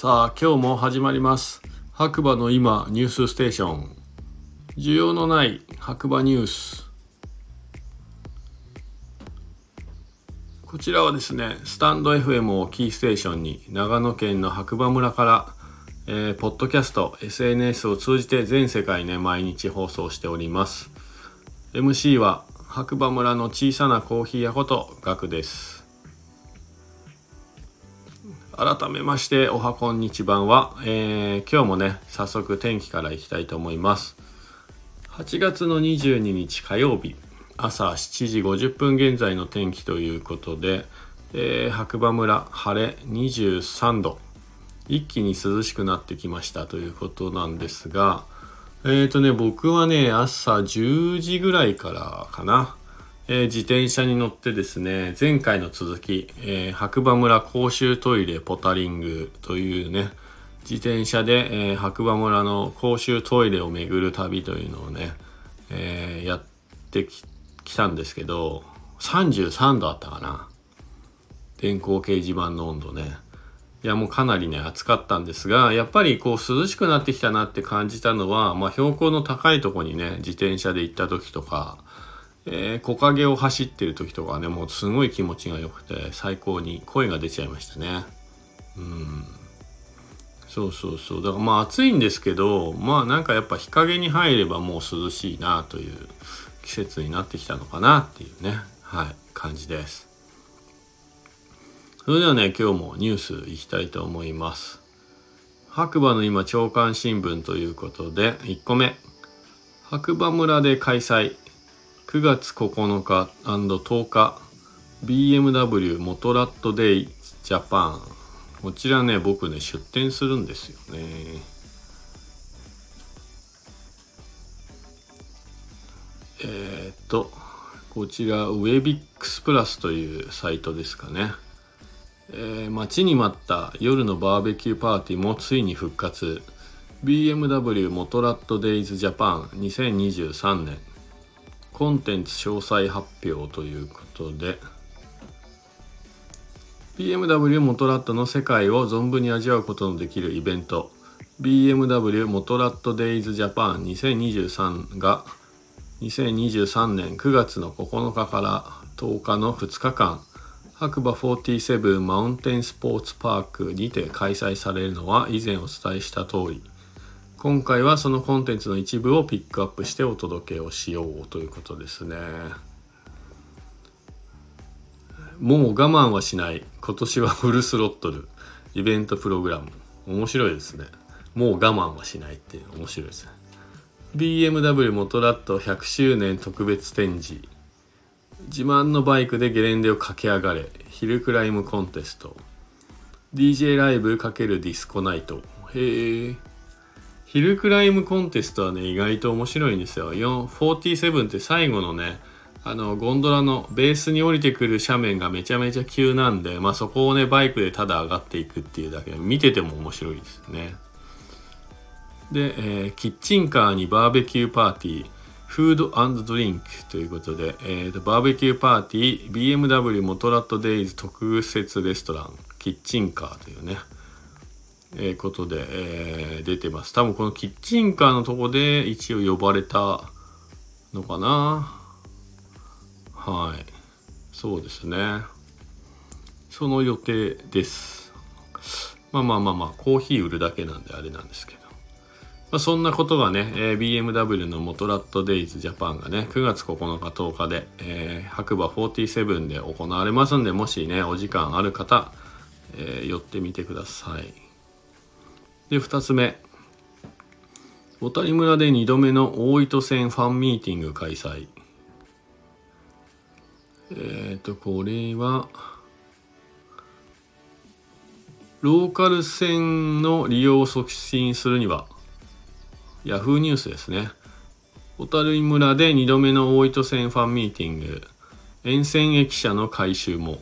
さあ今日も始まります。白馬の今ニュースステーション。需要のない白馬ニュース。こちらはですねスタンド FM をキーステーションに長野県の白馬村からえー、ポッドキャスト SNS を通じて全世界ね毎日放送しております。MC は白馬村の小さなコーヒー屋ことガクです。改めましておはこんにちばんは、えー、今日もね早速天気からいきたいと思います。8月の22日火曜日朝7時50分現在の天気ということで、えー、白馬村晴れ23度。一気に涼しくなってきましたということなんですが、えっ、ー、とね、僕はね、朝10時ぐらいからかな、えー、自転車に乗ってですね、前回の続き、えー、白馬村公衆トイレポタリングというね、自転車で、えー、白馬村の公衆トイレを巡る旅というのをね、えやってきたんですけど、33度あったかな。電光掲示板の温度ね。いやもうかなりね暑かったんですがやっぱりこう涼しくなってきたなって感じたのは、まあ、標高の高いとこにね自転車で行った時とか、えー、木陰を走ってる時とかねもうすごい気持ちが良くて最高に声が出ちゃいましたねうんそうそうそうだからまあ暑いんですけどまあなんかやっぱ日陰に入ればもう涼しいなという季節になってきたのかなっていうねはい感じですそれではね、今日もニュースいきたいと思います。白馬の今、朝刊新聞ということで、1個目。白馬村で開催。9月9日 &10 日。BMW モトラットデイジャパン。こちらね、僕ね、出店するんですよね。えー、っと、こちら、ウェビックスプラスというサイトですかね。えー、待ちに待った夜のバーベキューパーティーもついに復活 BMW モトラットデイズジャパン2023年コンテンツ詳細発表ということで BMW モトラットの世界を存分に味わうことのできるイベント BMW モトラットデイズジャパン2023が2023年9月の9日から10日の2日間白馬47マウンテンスポーツパークにて開催されるのは以前お伝えした通り。今回はそのコンテンツの一部をピックアップしてお届けをしようということですね。もう我慢はしない。今年はフルスロットル。イベントプログラム。面白いですね。もう我慢はしないっていう。面白いですね。BMW モトラット100周年特別展示。自慢のバイクでゲレンデを駆け上がれ。ヒルクライムコンテスト。DJ ライブ×ディスコナイト。へえヒルクライムコンテストはね意外と面白いんですよ。47って最後のねあのゴンドラのベースに降りてくる斜面がめちゃめちゃ急なんで、まあ、そこをねバイクでただ上がっていくっていうだけ。で見てても面白いですね。で、えー、キッチンカーにバーベキューパーティーフードドリンクということで、えーと、バーベキューパーティー BMW モトラットデイズ特設レストランキッチンカーというね、えー、ことで、えー、出てます。多分このキッチンカーのとこで一応呼ばれたのかなはい。そうですね。その予定です。まあまあまあまあ、コーヒー売るだけなんであれなんですけど。まあ、そんなことがね、えー、BMW のモトラットデイズジャパンがね、9月9日10日で、えー、白馬47で行われますんで、もしね、お時間ある方、えー、寄ってみてください。で、2つ目。小谷村で2度目の大糸線ファンミーティング開催。えっ、ー、と、これは、ローカル線の利用を促進するには、ヤフーニュースですね。小樽村で2度目の大糸線ファンミーティング。沿線駅舎の改修も。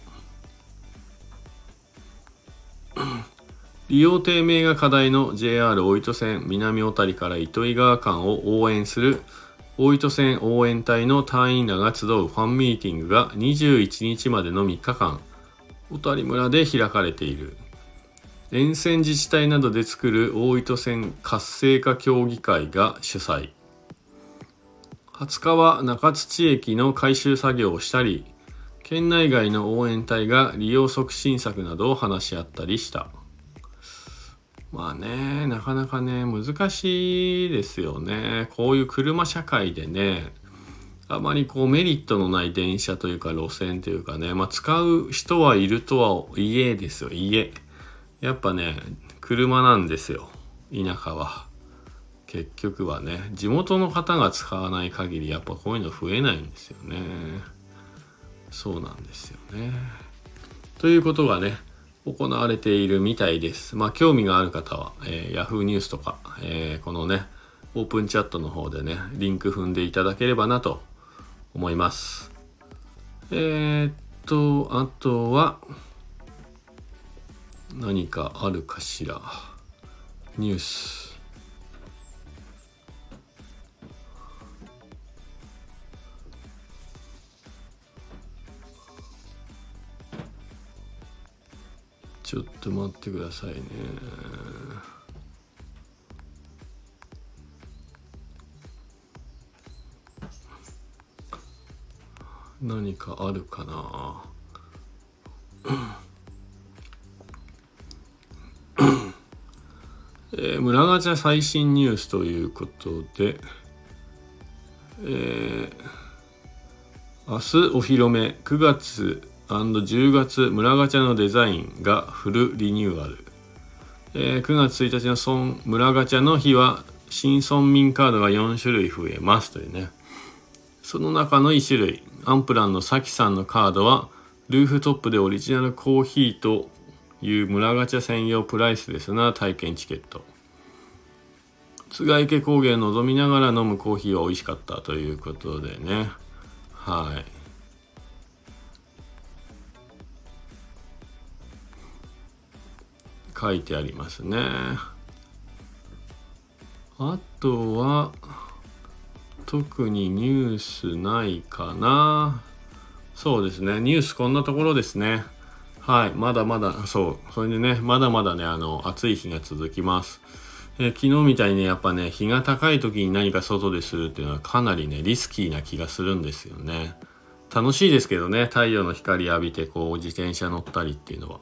利用低迷が課題の JR 大糸線南小谷から糸魚川間を応援する大糸線応援隊の隊員らが集うファンミーティングが21日までの3日間小谷村で開かれている。沿線自治体などで作る大糸線活性化協議会が主催。20日は中津駅の改修作業をしたり県内外の応援隊が利用促進策などを話し合ったりした。まあねなかなかね難しいですよね。こういう車社会でねあまりこうメリットのない電車というか路線というかね、まあ、使う人はいるとはいえですよ。家やっぱね車なんですよ。田舎は。結局はね地元の方が使わない限りやっぱこういうの増えないんですよね。そうなんですよね。ということがね行われているみたいですまあ興味がある方は、えー、Yahoo ニュースとか、えー、このねオープンチャットの方でねリンク踏んでいただければなと思います。えー、っと、あとは、何かあるかしら？ニュース。ちょっと待ってくださいね。何かあるかな？えー、村ガチャ最新ニュースということで、えー、明日お披露目9月 &10 月村ガチャのデザインがフルリニューアル、えー、9月1日の村ガチャの日は新村民カードが4種類増えますというね。その中の1種類。アンプランのサキさんのカードはルーフトップでオリジナルコーヒーという村ガチャ専用プライスレスな体験チケット。津池高原を望みながら飲むコーヒーは美味しかったということでね。はい。書いてありますねあとは特にニュースないかな。そうですね。ニュースこんなところですね。はい。まだまだ、そう。それでね、まだまだね、あの、暑い日が続きます。え昨日みたいに、やっぱね、日が高い時に何か外でするっていうのはかなりね、リスキーな気がするんですよね。楽しいですけどね、太陽の光浴びてこう自転車乗ったりっていうのは。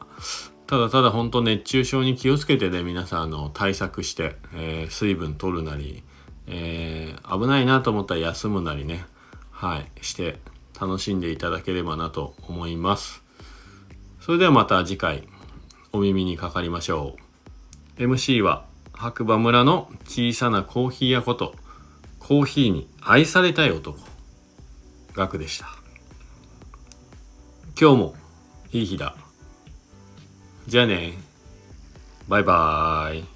ただただ本当熱中症に気をつけてね、皆さんあの対策して、えー、水分取るなり、えー、危ないなと思ったら休むなりね、はい、して楽しんでいただければなと思います。それではまた次回お耳にかかりましょう。MC は白馬村の小さなコーヒー屋こと、コーヒーに愛されたい男、ガクでした。今日もいい日だ。じゃあね。バイバーイ。